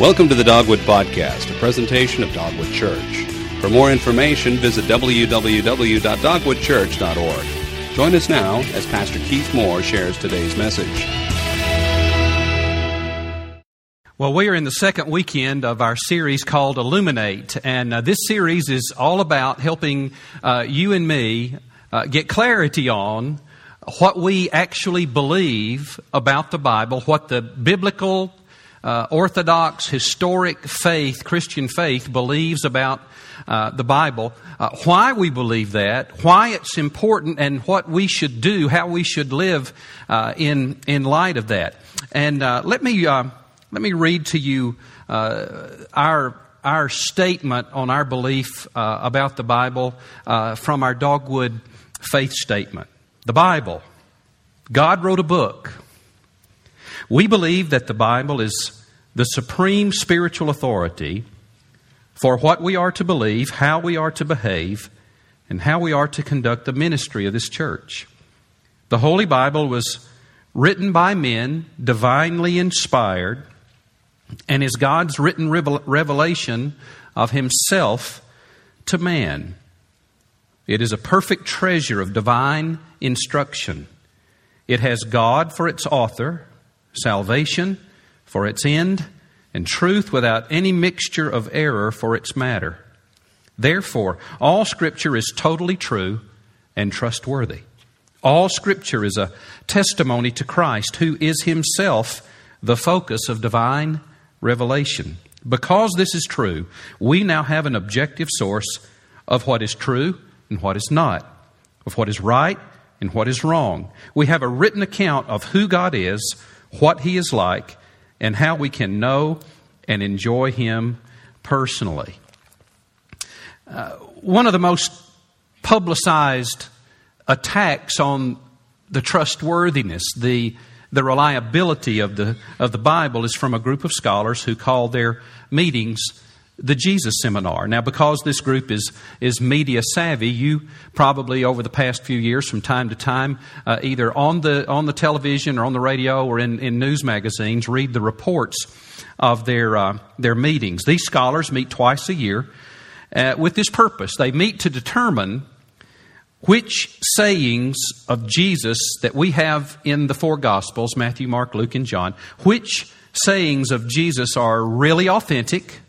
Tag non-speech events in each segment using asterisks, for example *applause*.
Welcome to the Dogwood Podcast, a presentation of Dogwood Church. For more information, visit www.dogwoodchurch.org. Join us now as Pastor Keith Moore shares today's message. Well, we are in the second weekend of our series called Illuminate, and uh, this series is all about helping uh, you and me uh, get clarity on what we actually believe about the Bible, what the biblical, uh, orthodox, historic faith, Christian faith, believes about uh, the Bible, uh, why we believe that, why it's important, and what we should do, how we should live in in light of that. And let me let me read to you uh, our our statement on our belief uh, about the Bible uh, from our Dogwood faith statement. The Bible. God wrote a book. We believe that the Bible is the supreme spiritual authority for what we are to believe, how we are to behave, and how we are to conduct the ministry of this church. The Holy Bible was written by men, divinely inspired and is God's written revelation of Himself to man. It is a perfect treasure of divine instruction. It has God for its author, salvation for its end, and truth without any mixture of error for its matter. Therefore, all Scripture is totally true and trustworthy. All Scripture is a testimony to Christ, who is Himself the focus of divine revelation. Because this is true, we now have an objective source of what is true and what is not, of what is right and what is wrong. We have a written account of who God is, what He is like, and how we can know and enjoy Him personally. Uh, one of the most publicized attacks on the trustworthiness, the the reliability of the, of the Bible is from a group of scholars who call their meetings the Jesus Seminar. Now, because this group is, is media savvy, you probably over the past few years, from time to time, uh, either on the, on the television or on the radio or in, in news magazines, read the reports of their, uh, their meetings. These scholars meet twice a year uh, with this purpose. They meet to determine which sayings of Jesus that we have in the four Gospels Matthew, Mark, Luke, and John which sayings of Jesus are really authentic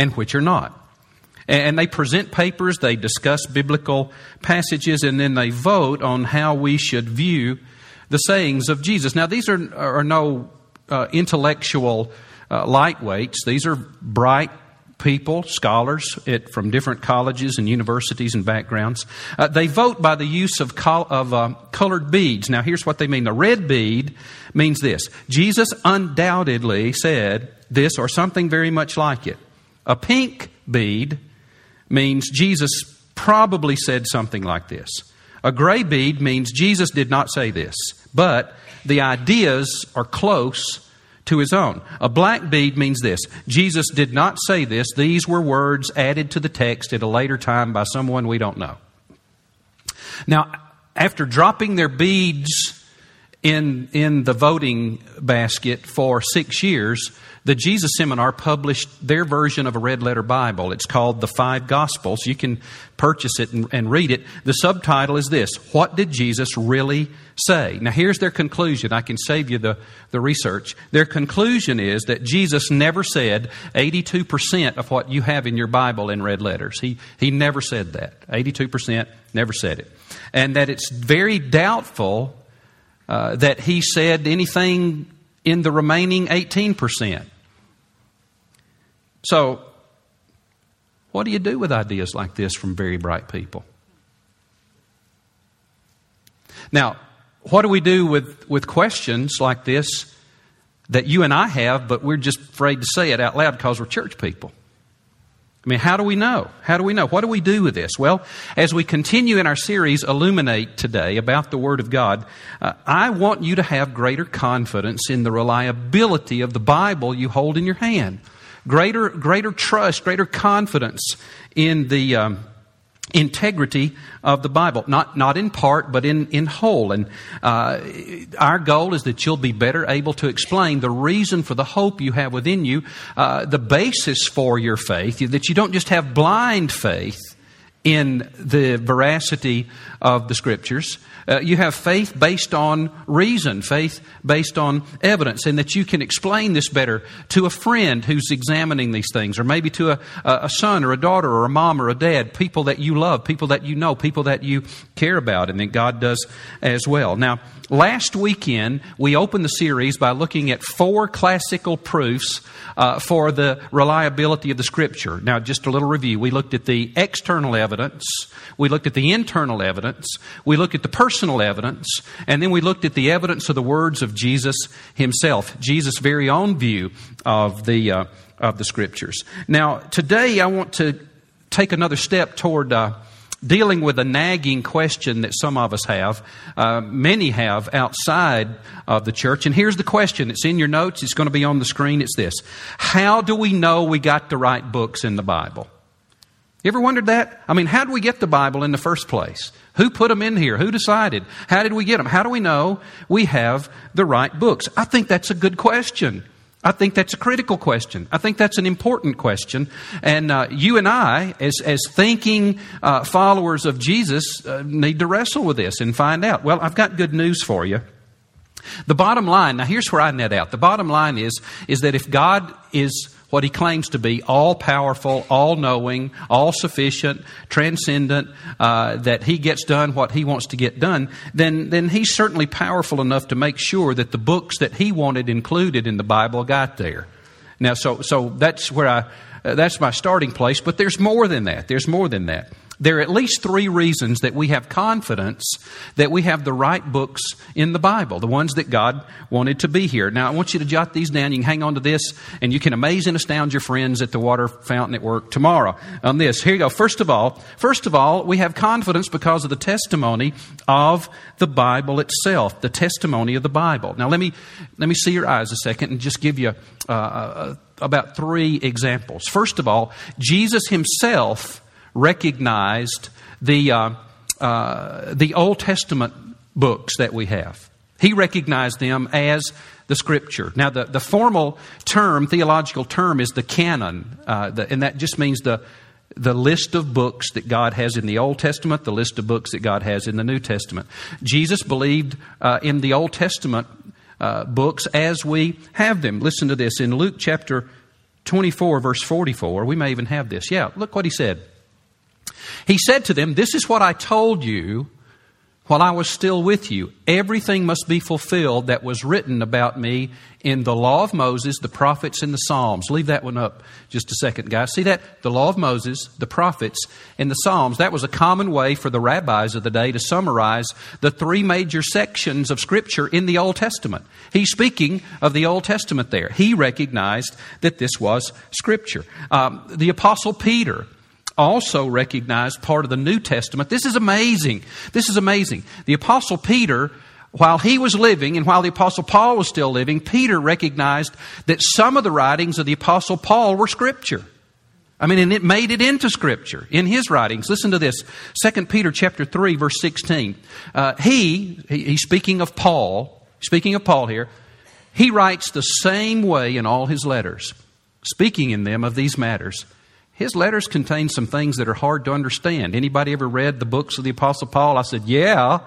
and which are not. And they present papers, they discuss biblical passages, and then they vote on how we should view the sayings of Jesus. Now, these are, are no uh, intellectual uh, lightweights, these are bright people, scholars at, from different colleges and universities and backgrounds. Uh, they vote by the use of, col- of uh, colored beads. Now, here's what they mean. The red bead means this Jesus undoubtedly said this or something very much like it. A pink bead means Jesus probably said something like this. A gray bead means Jesus did not say this, but the ideas are close to his own. A black bead means this Jesus did not say this, these were words added to the text at a later time by someone we don't know. Now, after dropping their beads in, in the voting basket for six years, the Jesus Seminar published their version of a red letter Bible. It's called The Five Gospels. You can purchase it and, and, read it. The subtitle is this What did Jesus really say? Now, here's their conclusion. I can save you the, the research. Their conclusion is that Jesus never said 82% of what you have in your Bible in red letters. He, he never said that. 82% never said it. And that it's very doubtful uh, that he said anything in the remaining 18%. So, what do you do with ideas like this from very bright people? Now, what do we do with, with questions like this that you and I have, but we're just afraid to say it out loud because we're church people? I mean, how do we know? How do we know? What do we do with this? Well, as we continue in our series, Illuminate today about the Word of God, uh, I want you to have greater confidence in the reliability of the Bible you hold in your hand. Greater, greater trust, greater confidence in the, um, integrity of the Bible, not not in part, but in in whole. And uh, our goal is that you'll be better able to explain the reason for the hope you have within you, uh, the basis for your faith, that you don't just have blind faith in the veracity of the Scriptures. Uh, you have faith based on reason, faith based on evidence, and that you can explain this better to a friend who's examining these things, or maybe to a, a son or a daughter or a mom or a dad, people that you love, people that you know, people that you care about, and that God does as well. Now, last weekend, we opened the series by looking at four classical proofs uh, for the reliability of the Scripture. Now, just a little review. We looked at the external evidence, we looked at the internal evidence, we looked at the personal evidence, and then we looked at the evidence of the words of Jesus himself, Jesus' very own view of the, uh, of the Scriptures. Now, today I want to take another step toward. Uh, dealing with a nagging question that some of us have, uh, many have outside of the church. And here's the question it's in your notes, it's going to be on the screen. It's this How do we know we got the right books in the Bible? You ever wondered that? I mean, how did we get the Bible in the first place? Who put them in here? Who decided? How did we get them? How do we know we have the right books? I think that's a good question. I think that's a critical question. I think that's an important question. And uh, you and I, as, as thinking uh, followers of Jesus, uh, need to wrestle with this and find out. Well, I've got good news for you. The bottom line, now here's where I net out. The bottom line is, is that if God is what he claims to be all powerful, all knowing, all sufficient, transcendent, uh, that he gets done what he wants to get done, then, then he's certainly powerful enough to make sure that the books that he wanted included in the Bible got there. Now, so, so that's where I, uh, that's my starting place, but there's more than that. There's more than that. There are at least three reasons that we have confidence that we have the right books in the Bible, the ones that God wanted to be here. Now, I want you to jot these down. You can hang on to this, and you can amaze and astound your friends at the water fountain at work tomorrow on this. Here you go. First of all, first of all, we have confidence because of the testimony of the Bible itself, the testimony of the Bible. Now, let me let me see your eyes a second and just give you uh, uh, about three examples. First of all, Jesus himself recognized the, uh, uh, the Old Testament books that we have. He recognized them as the Scripture. Now, the, the formal term, theological term, is the canon, uh, the, and that just means the, the list of books that God has in the Old Testament, the list of books that God has in the New Testament. Jesus believed uh, in the Old Testament uh, books as we have them. Listen to this in Luke chapter 24, verse 44. We may even have this. Yeah, look what he said. He said to them, This is what I told you while I was still with you. Everything must be fulfilled that was written about me in the law of Moses, the prophets, and the Psalms. Leave that one up just a second, guys. See that? The law of Moses, the prophets, and the Psalms. That was a common way for the rabbis of the day to summarize the three major sections of Scripture in the Old Testament. He's speaking of the Old Testament there. He recognized that this was Scripture. Um, the Apostle Peter also recognized part of the New Testament. This is amazing. This is amazing. The Apostle Peter, while he was living and while the Apostle Paul was still living, Peter recognized that some of the writings of the Apostle Paul were Scripture. I mean, and it made it into Scripture in his writings. Listen to this, 2 Peter chapter 3, verse 16. Uh, he, he's speaking of Paul, speaking of Paul here, he writes the same way in all his letters, speaking in them of these matters his letters contain some things that are hard to understand. Anybody ever read the books of the Apostle Paul? I said, yeah.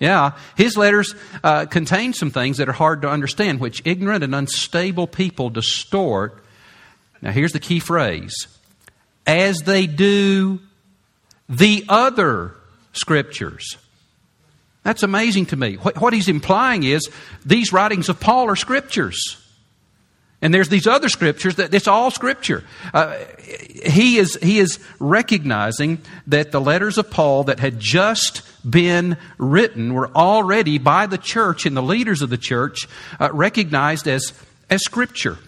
Yeah, his letters uh, contain some things that are hard to understand, which ignorant and unstable people distort. Now, here's the key phrase as they do the other scriptures. That's amazing to me. What, what he's implying is these writings of Paul are scriptures. And there's these other scriptures that it's all scripture. Uh, he is he is recognizing that the letters of Paul that had just been written were already by the church and the leaders of the church uh, recognized as as scripture.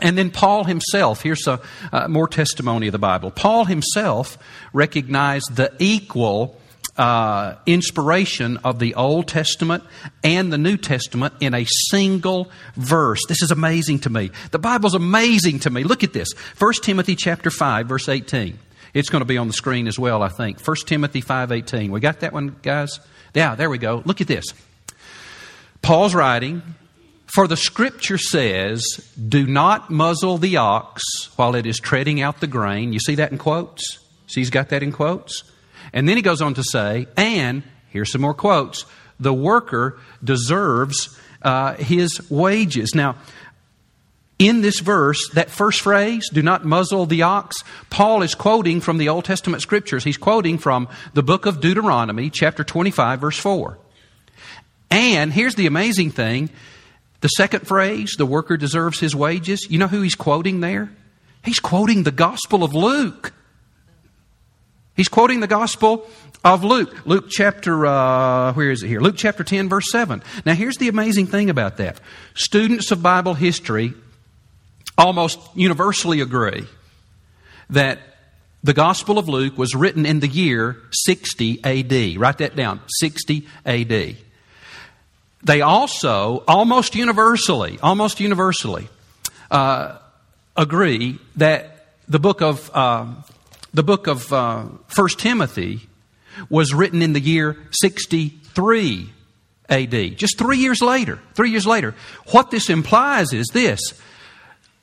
And then Paul himself, here's a, uh, more testimony of the Bible. Paul himself recognized the equal uh, inspiration of the Old Testament and the New Testament in a single verse. This is amazing to me. The Bible's amazing to me. Look at this. 1 Timothy chapter 5 verse 18. It's going to be on the screen as well, I think. 1 Timothy 5:18. We got that one, guys? Yeah, there we go. Look at this. Paul's writing, "For the scripture says, do not muzzle the ox while it is treading out the grain." You see that in quotes? See he's got that in quotes? And then he goes on to say, and here's some more quotes, the worker deserves uh, his wages. Now, in this verse, that first phrase, do not muzzle the ox, Paul is quoting from the Old Testament scriptures. He's quoting from the book of Deuteronomy, chapter 25, verse 4. And here's the amazing thing the second phrase, the worker deserves his wages, you know who he's quoting there? He's quoting the Gospel of Luke. He's quoting the Gospel of Luke. Luke chapter, uh, where is it here? Luke chapter 10, verse 7. Now, here's the amazing thing about that. Students of Bible history almost universally agree that the Gospel of Luke was written in the year 60 AD. Write that down 60 AD. They also, almost universally, almost universally, uh, agree that the book of uh, the book of uh, 1 Timothy was written in the year 63 AD, just three years later. Three years later. What this implies is this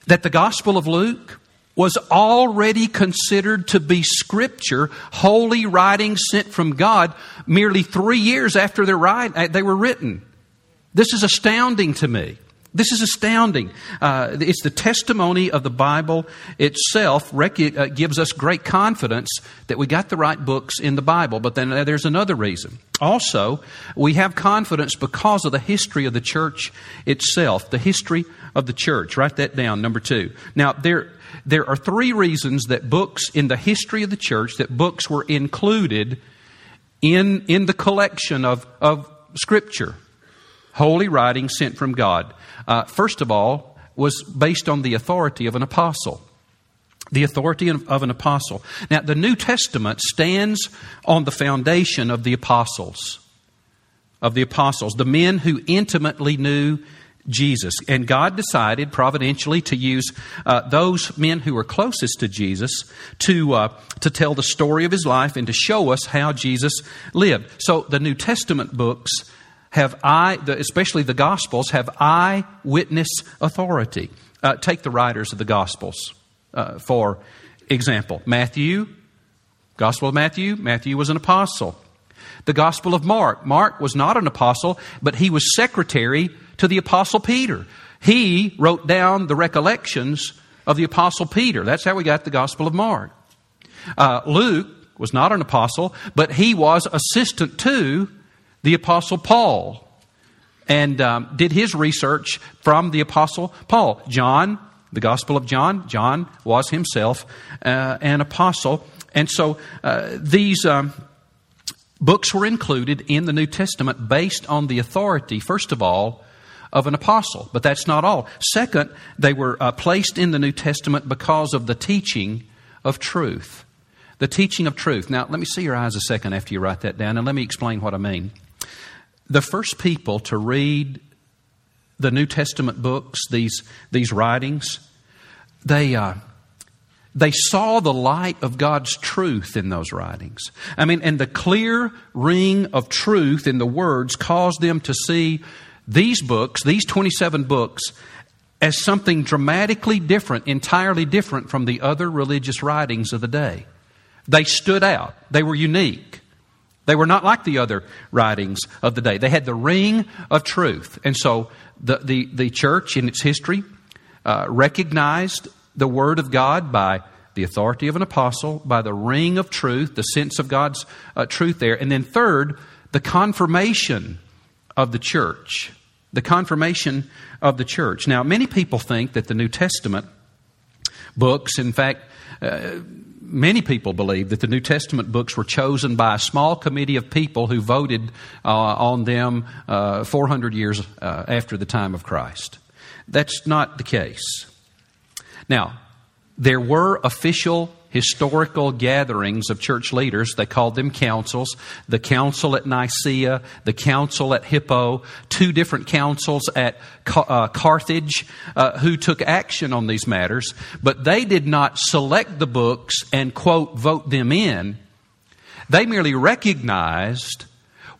that the Gospel of Luke was already considered to be scripture, holy writing sent from God, merely three years after uh, they were written. This is astounding to me. This is astounding. Uh, it's the testimony of the Bible itself rec- uh, gives us great confidence that we got the right books in the Bible. But then uh, there's another reason. Also, we have confidence because of the history of the church itself. The history of the church. Write that down, number two. Now, there, there are three reasons that books in the history of the church, that books were included in, in the collection of, of Scripture, holy writing sent from God. Uh, first of all, was based on the authority of an apostle. The authority of an apostle. Now, the New Testament stands on the foundation of the apostles. Of the apostles, the men who intimately knew Jesus. And God decided providentially to use uh, those men who were closest to Jesus to, uh, to tell the story of his life and to show us how Jesus lived. So the New Testament books have eye, especially the Gospels, have eyewitness authority. Uh, take the writers of the Gospels, uh, for example. Matthew, Gospel of Matthew, Matthew was an apostle. The Gospel of Mark, Mark was not an apostle, but he was secretary to the Apostle Peter. He wrote down the recollections of the Apostle Peter. That's how we got the Gospel of Mark. Uh, Luke was not an apostle, but he was assistant to the Apostle Paul and um, did his research from the Apostle Paul. John, the Gospel of John, John was himself uh, an apostle. And so uh, these. Um, books were included in the New Testament based on the authority, first of all, of an apostle. But that's not all. Second, they were uh, placed in the New Testament because of the teaching of truth. The teaching of truth. Now, let me see your eyes a second after you write that down, and let me explain what I mean. The first people to read the New Testament books, these, these writings, they, uh, they saw the light of God's truth in those writings. I mean, and the clear ring of truth in the words caused them to see these books, these 27 books, as something dramatically different, entirely different from the other religious writings of the day. They stood out, they were unique. They were not like the other writings of the day. They had the ring of truth. And so the, the, the church in its history uh, recognized the Word of God by the authority of an apostle, by the ring of truth, the sense of God's uh, truth there. And then, third, the confirmation of the church. The confirmation of the church. Now, many people think that the New Testament books, in fact, uh, many people believe that the New Testament books were chosen by a small committee of people who voted uh, on them uh, 400 years uh, after the time of Christ. That's not the case. Now, there were official historical gatherings of church leaders. They called them councils. The council at Nicaea, the council at Hippo, two different councils at uh, Carthage uh, who took action on these matters, but they did not select the books and, quote, vote them in. They merely recognized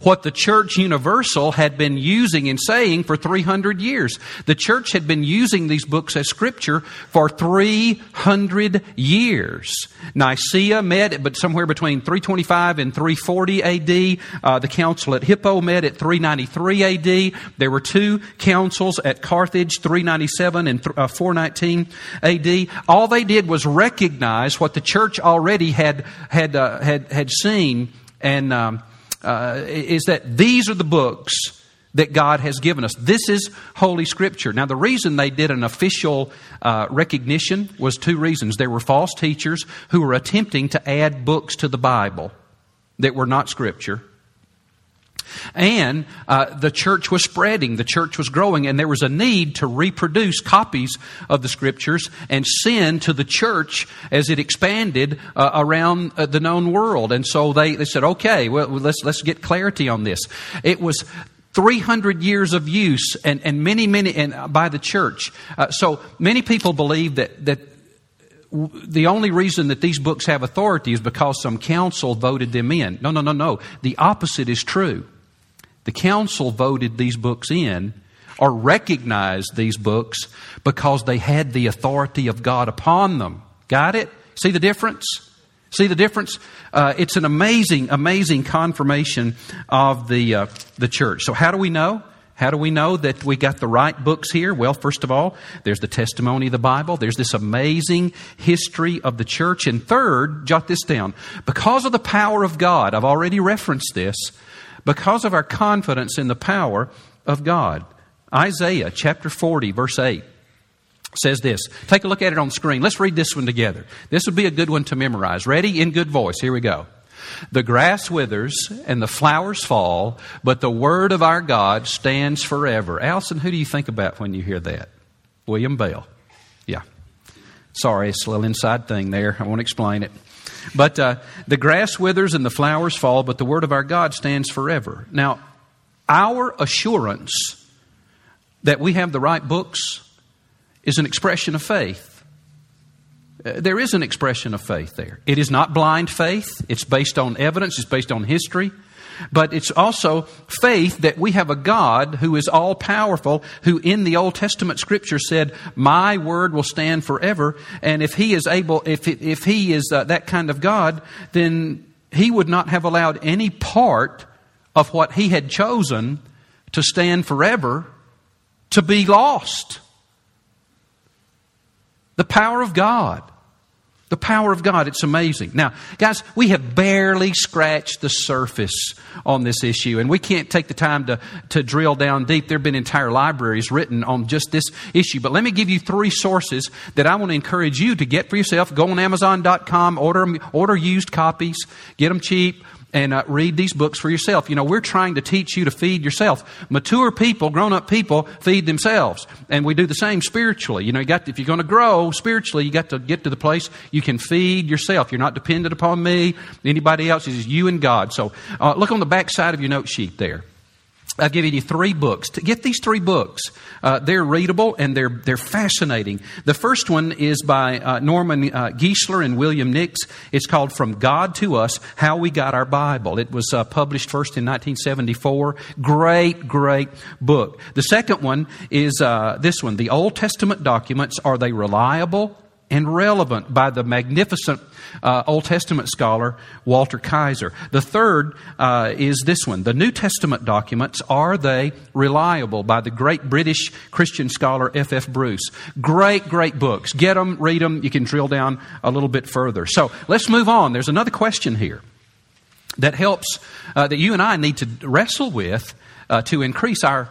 what the church universal had been using and saying for 300 years. The church had been using these books as scripture for 300 years. Nicaea met, but somewhere between 325 and 340 AD. Uh, the council at Hippo met at 393 AD. There were two councils at Carthage, 397 and uh, 419 AD. All they did was recognize what the church already had had uh, had had seen and. Um, uh, is that these are the books that God has given us. This is Holy Scripture. Now, the reason they did an official uh, recognition was two reasons. There were false teachers who were attempting to add books to the Bible that were not Scripture. And uh, the church was spreading, the church was growing, and there was a need to reproduce copies of the scriptures and send to the church as it expanded uh, around uh, the known world. And so they, they said, okay, well, let's, let's get clarity on this. It was 300 years of use and, and many, many, and uh, by the church. Uh, so many people believe that, that the only reason that these books have authority is because some council voted them in. No, no, no, no. The opposite is true. The council voted these books in or recognized these books because they had the authority of God upon them. Got it? See the difference? See the difference? Uh, it's an amazing, amazing confirmation of the, uh, the church. So, how do we know? How do we know that we got the right books here? Well, first of all, there's the testimony of the Bible. There's this amazing history of the church. And third, jot this down. Because of the power of God, I've already referenced this, because of our confidence in the power of God. Isaiah chapter 40, verse 8 says this. Take a look at it on screen. Let's read this one together. This would be a good one to memorize. Ready? In good voice. Here we go. The grass withers and the flowers fall, but the word of our God stands forever. Allison, who do you think about when you hear that? William Bell. Yeah. Sorry, it's a little inside thing there. I won't explain it. But uh, the grass withers and the flowers fall, but the word of our God stands forever. Now, our assurance that we have the right books is an expression of faith. Uh, there is an expression of faith there. It is not blind faith, it's based on evidence, it's based on history. But it's also faith that we have a God who is all powerful, who in the Old Testament scripture said, My word will stand forever. And if he is able, if, if he is uh, that kind of God, then he would not have allowed any part of what he had chosen to stand forever to be lost. The power of God. The power of God, it's amazing. Now, guys, we have barely scratched the surface on this issue, and we can't take the time to, to drill down deep. There have been entire libraries written on just this issue. But let me give you three sources that I want to encourage you to get for yourself. Go on Amazon.com, order, order used copies, get them cheap and uh, read these books for yourself. You know, we're trying to teach you to feed yourself. Mature people, grown up people, feed themselves. And we do the same spiritually. You know, you got to, if you're going to grow spiritually, you got to get to the place you can feed yourself. You're not dependent upon me, anybody else. It's you and God. So uh, look on the back side of your note sheet there. I've given you three books. To get these three books, uh, they're readable and they're they're fascinating. The first one is by uh, Norman uh, Geisler and William Nix. It's called "From God to Us: How We Got Our Bible." It was uh, published first in 1974. Great, great book. The second one is uh, this one: "The Old Testament Documents Are They Reliable and Relevant?" by the magnificent uh, Old Testament scholar Walter Kaiser. The third uh, is this one The New Testament documents, are they reliable? by the great British Christian scholar F.F. F. Bruce. Great, great books. Get them, read them. You can drill down a little bit further. So let's move on. There's another question here that helps, uh, that you and I need to wrestle with uh, to increase our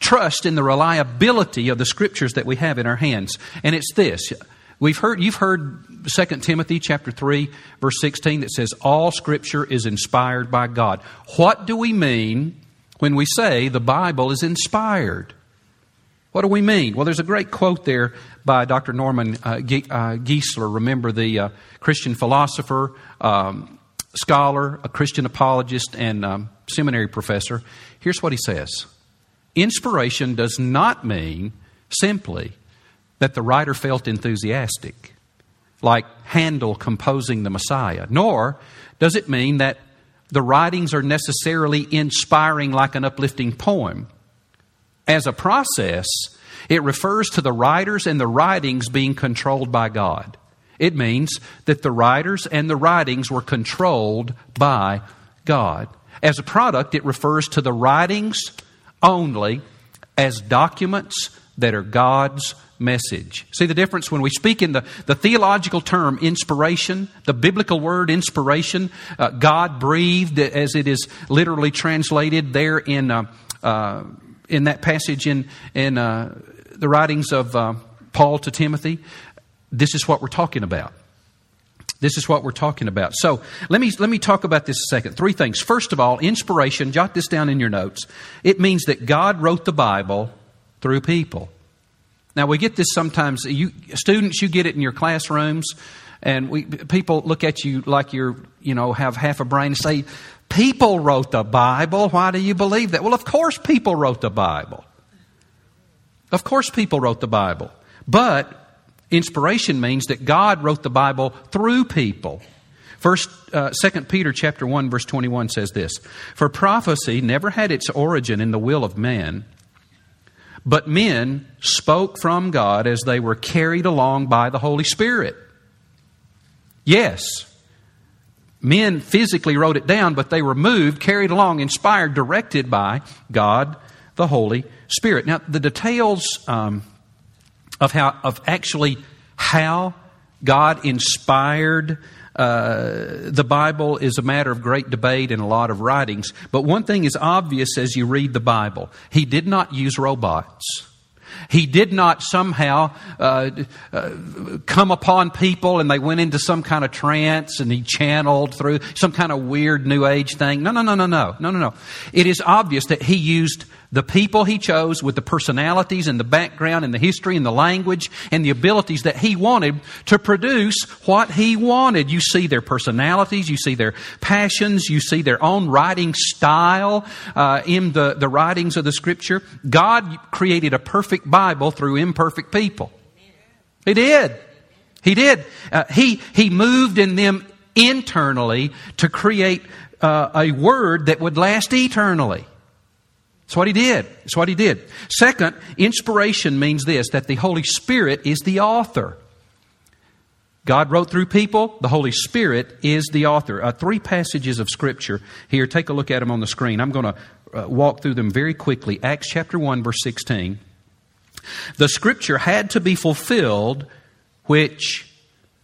trust in the reliability of the scriptures that we have in our hands. And it's this. We've heard, you've heard 2 Timothy chapter 3 verse 16 that says all scripture is inspired by God. What do we mean when we say the Bible is inspired? What do we mean? Well, there's a great quote there by Dr. Norman uh, uh, Geisler. Remember the uh, Christian philosopher, um, scholar, a Christian apologist, and um, seminary professor. Here's what he says Inspiration does not mean simply that the writer felt enthusiastic, like Handel composing the Messiah, nor does it mean that the writings are necessarily inspiring like an uplifting poem. As a process, it refers to the writers and the writings being controlled by God. It means that the writers and the writings were controlled by God. As a product, it refers to the writings only as documents that are God's message. See the difference when we speak in the, the theological term inspiration, the biblical word inspiration, uh, God breathed as it is literally translated there in, uh, uh, in that passage in, in uh, the writings of uh, Paul to Timothy. This is what we're talking about. This is what we're talking about. So let me, let me talk about this a second. Three things. First of all, inspiration, jot this down in your notes. It means that God wrote the Bible through people. Now we get this sometimes. You students, you get it in your classrooms, and we, people look at you like you're, you know, have half a brain and say, "People wrote the Bible. Why do you believe that?" Well, of course, people wrote the Bible. Of course, people wrote the Bible, but inspiration means that God wrote the Bible through people. First, uh, 2 Peter chapter 1 verse 21 says this, For prophecy never had its origin in the will of man, but men spoke from God as they were carried along by the Holy Spirit. Yes, men physically wrote it down, but they were moved, carried along, inspired, directed by God, the Holy Spirit. Now, the details um, of how of actually how God inspired uh, the Bible is a matter of great debate and a lot of writings. But one thing is obvious as you read the Bible He did not use robots. He did not somehow uh, uh, come upon people and they went into some kind of trance and he channeled through some kind of weird New Age thing. No, no, no, no, no, no, no, no. It is obvious that he used the people he chose with the personalities and the background and the history and the language and the abilities that he wanted to produce what he wanted. You see their personalities, you see their passions, you see their own writing style uh, in the, the writings of the scripture. God created a perfect Bible through imperfect people. He did. He did. Uh, he, he moved in them internally to create uh, a word that would last eternally. That's what he did. That's what he did. Second, inspiration means this that the Holy Spirit is the author. God wrote through people, the Holy Spirit is the author. Uh, three passages of Scripture here. Take a look at them on the screen. I'm going to uh, walk through them very quickly. Acts chapter 1, verse 16. The Scripture had to be fulfilled, which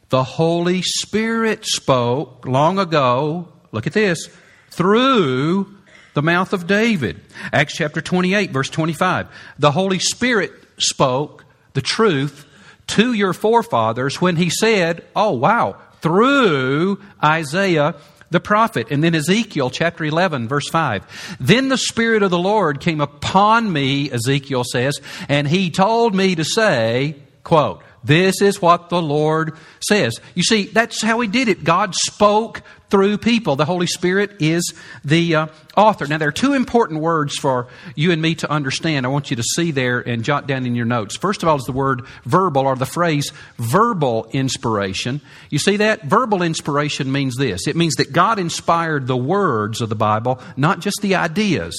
the Holy Spirit spoke long ago. Look at this. Through the mouth of David. Acts chapter 28, verse 25. The Holy Spirit spoke the truth to your forefathers when he said, Oh, wow, through Isaiah the prophet. And then Ezekiel chapter 11, verse 5. Then the Spirit of the Lord came upon me, Ezekiel says, and he told me to say, quote, this is what the Lord says. You see, that's how he did it. God spoke through people. The Holy Spirit is the uh, author. Now, there are two important words for you and me to understand. I want you to see there and jot down in your notes. First of all, is the word verbal or the phrase verbal inspiration. You see that? Verbal inspiration means this it means that God inspired the words of the Bible, not just the ideas.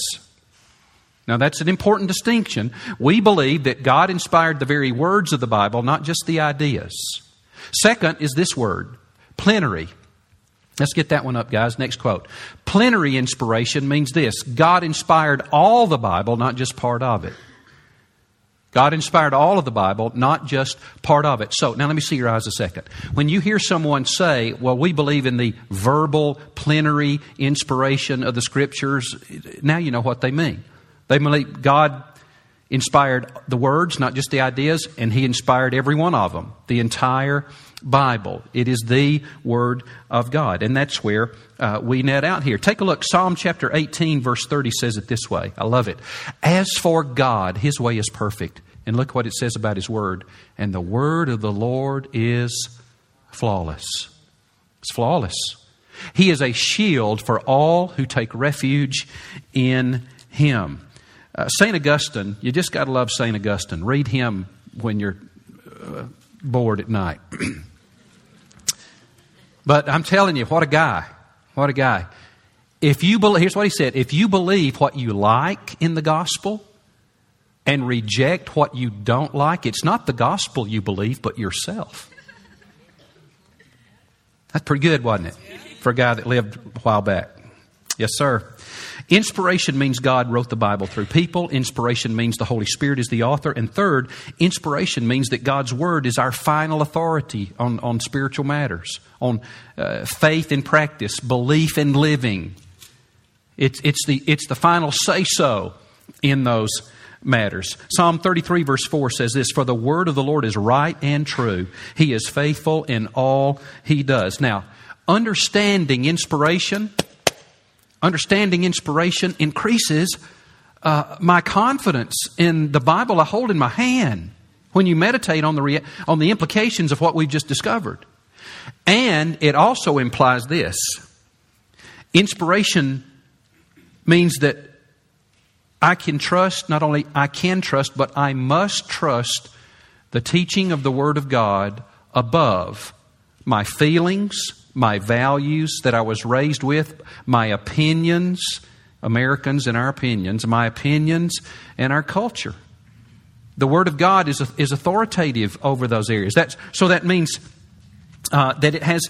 Now, that's an important distinction. We believe that God inspired the very words of the Bible, not just the ideas. Second is this word, plenary. Let's get that one up, guys. Next quote. Plenary inspiration means this God inspired all the Bible, not just part of it. God inspired all of the Bible, not just part of it. So, now let me see your eyes a second. When you hear someone say, well, we believe in the verbal, plenary inspiration of the Scriptures, now you know what they mean. They believe God inspired the words, not just the ideas, and He inspired every one of them, the entire Bible. It is the Word of God. And that's where uh, we net out here. Take a look. Psalm chapter 18, verse 30 says it this way. I love it. As for God, His way is perfect. And look what it says about His Word. And the Word of the Lord is flawless. It's flawless. He is a shield for all who take refuge in Him. Uh, St. Augustine, you just got to love St. Augustine. Read him when you're uh, bored at night. *clears throat* but I'm telling you, what a guy. What a guy. If you believe, here's what he said if you believe what you like in the gospel and reject what you don't like, it's not the gospel you believe, but yourself. That's pretty good, wasn't it? For a guy that lived a while back. Yes, sir. Inspiration means God wrote the Bible through people. Inspiration means the Holy Spirit is the author. And third, inspiration means that God's Word is our final authority on, on spiritual matters, on uh, faith and practice, belief and living. It's, it's, the, it's the final say so in those matters. Psalm 33, verse 4 says this For the word of the Lord is right and true. He is faithful in all he does. Now, understanding inspiration understanding inspiration increases uh, my confidence in the Bible I hold in my hand when you meditate on the, rea- on the implications of what we've just discovered. And it also implies this inspiration means that I can trust, not only I can trust, but I must trust the teaching of the Word of God above my feelings, my values that I was raised with, my opinions, Americans and our opinions, my opinions and our culture. The Word of God is, is authoritative over those areas. That's, so that means uh, that it has,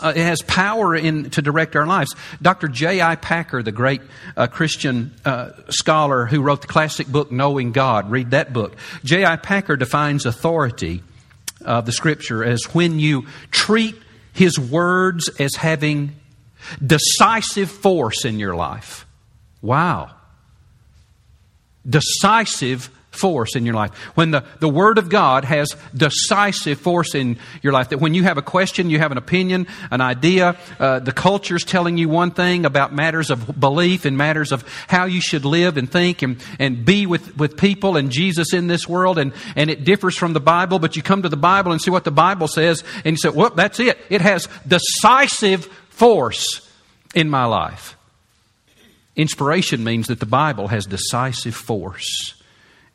uh, it has power in, to direct our lives. Dr. J.I. Packer, the great uh, Christian uh, scholar who wrote the classic book Knowing God, read that book. J.I. Packer defines authority of the Scripture as when you treat his words as having decisive force in your life. Wow. Decisive force in your life. When the, the Word of God has decisive force in your life, that when you have a question, you have an opinion, an idea, uh, the culture's telling you one thing about matters of belief and matters of how you should live and think and, and be with, with people and Jesus in this world, and, and it differs from the Bible, but you come to the Bible and see what the Bible says, and you say, well, that's it. It has decisive force in my life. Inspiration means that the Bible has decisive force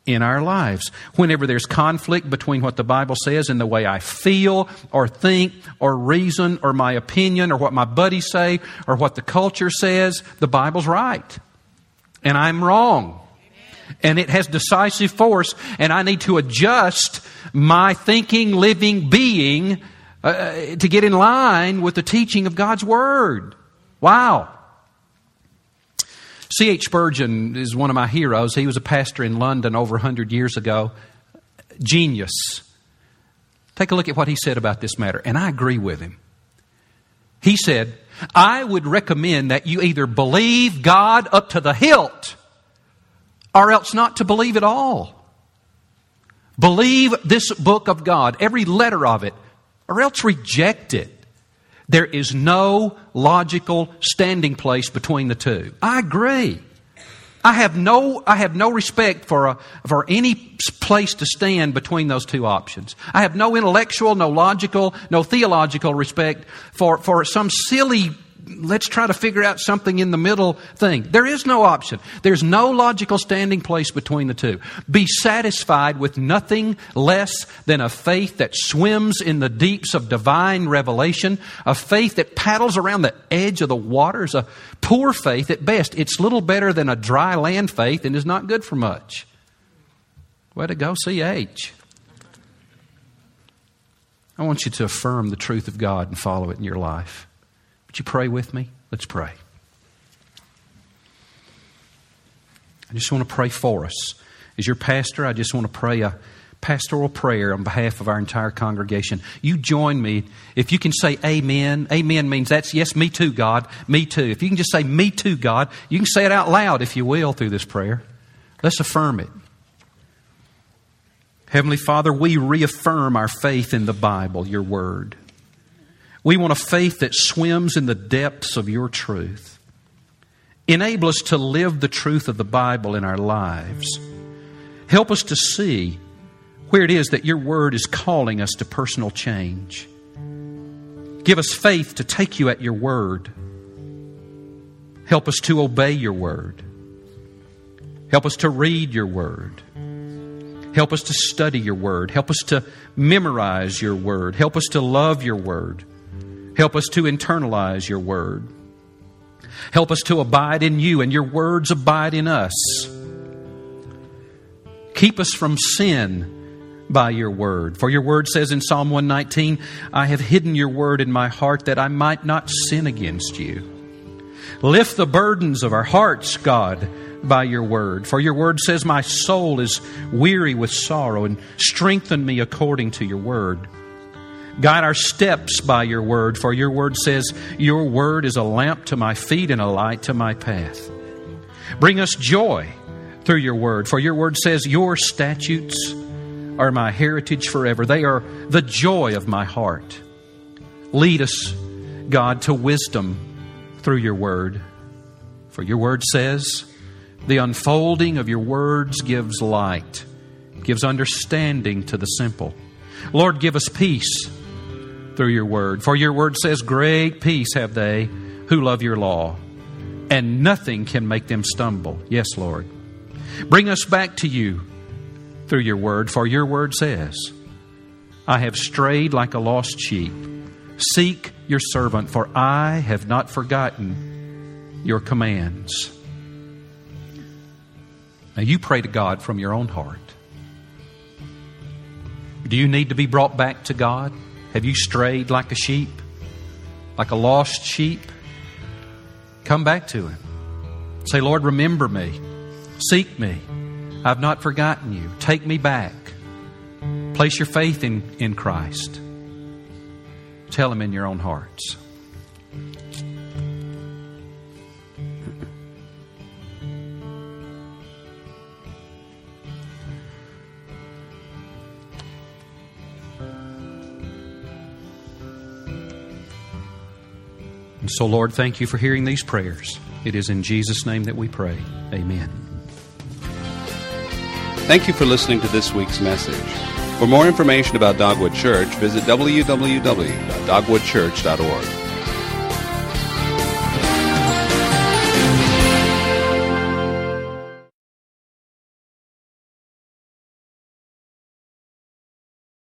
in our lives. Whenever there's conflict between what the Bible says and the way I feel or think or reason or my opinion or what my buddies say or what the culture says, the Bible's right. And I'm wrong. And it has decisive force, and I need to adjust my thinking, living, being uh, to get in line with the teaching of God's Word. Wow. C.H. Spurgeon is one of my heroes. He was a pastor in London over 100 years ago. Genius. Take a look at what he said about this matter, and I agree with him. He said, I would recommend that you either believe God up to the hilt or else not to believe at all. Believe this book of God, every letter of it, or else reject it. There is no logical standing place between the two. I agree. I have no, I have no respect for, a, for any place to stand between those two options. I have no intellectual, no logical, no theological respect for, for some silly let's try to figure out something in the middle thing. There is no option. There's no logical standing place between the two. Be satisfied with nothing less than a faith that swims in the deeps of divine revelation, a faith that paddles around the edge of the waters, a poor faith at best. It's little better than a dry land faith and is not good for much. Way to go, CH. I want you to affirm the truth of God and follow it in your life. Would you pray with me? Let's pray. I just want to pray for us. As your pastor, I just want to pray a pastoral prayer on behalf of our entire congregation. You join me. If you can say amen, amen means that's yes, me too, God, me too. If you can just say me too, God, you can say it out loud if you will through this prayer. Let's affirm it. Heavenly Father, we reaffirm our faith in the Bible, your word. We want a faith that swims in the depths of your truth. Enable us to live the truth of the Bible in our lives. Help us to see where it is that your word is calling us to personal change. Give us faith to take you at your word. Help us to obey your word. Help us to read your word. Help us to study your word. Help us to memorize your word. Help us to love your word. Help us to internalize your word. Help us to abide in you and your words abide in us. Keep us from sin by your word. For your word says in Psalm 119, I have hidden your word in my heart that I might not sin against you. Lift the burdens of our hearts, God, by your word. For your word says, My soul is weary with sorrow, and strengthen me according to your word. Guide our steps by your word, for your word says, Your word is a lamp to my feet and a light to my path. Bring us joy through your word, for your word says, Your statutes are my heritage forever. They are the joy of my heart. Lead us, God, to wisdom through your word. For your word says, the unfolding of your words gives light, gives understanding to the simple. Lord, give us peace through your word. For your word says, Great peace have they who love your law, and nothing can make them stumble. Yes, Lord. Bring us back to you through your word, for your word says, I have strayed like a lost sheep. Seek your servant, for I have not forgotten your commands. Now, you pray to God from your own heart. Do you need to be brought back to God? Have you strayed like a sheep? Like a lost sheep? Come back to Him. Say, Lord, remember me. Seek me. I've not forgotten you. Take me back. Place your faith in, in Christ. Tell Him in your own hearts. So, Lord, thank you for hearing these prayers. It is in Jesus' name that we pray. Amen. Thank you for listening to this week's message. For more information about Dogwood Church, visit www.dogwoodchurch.org.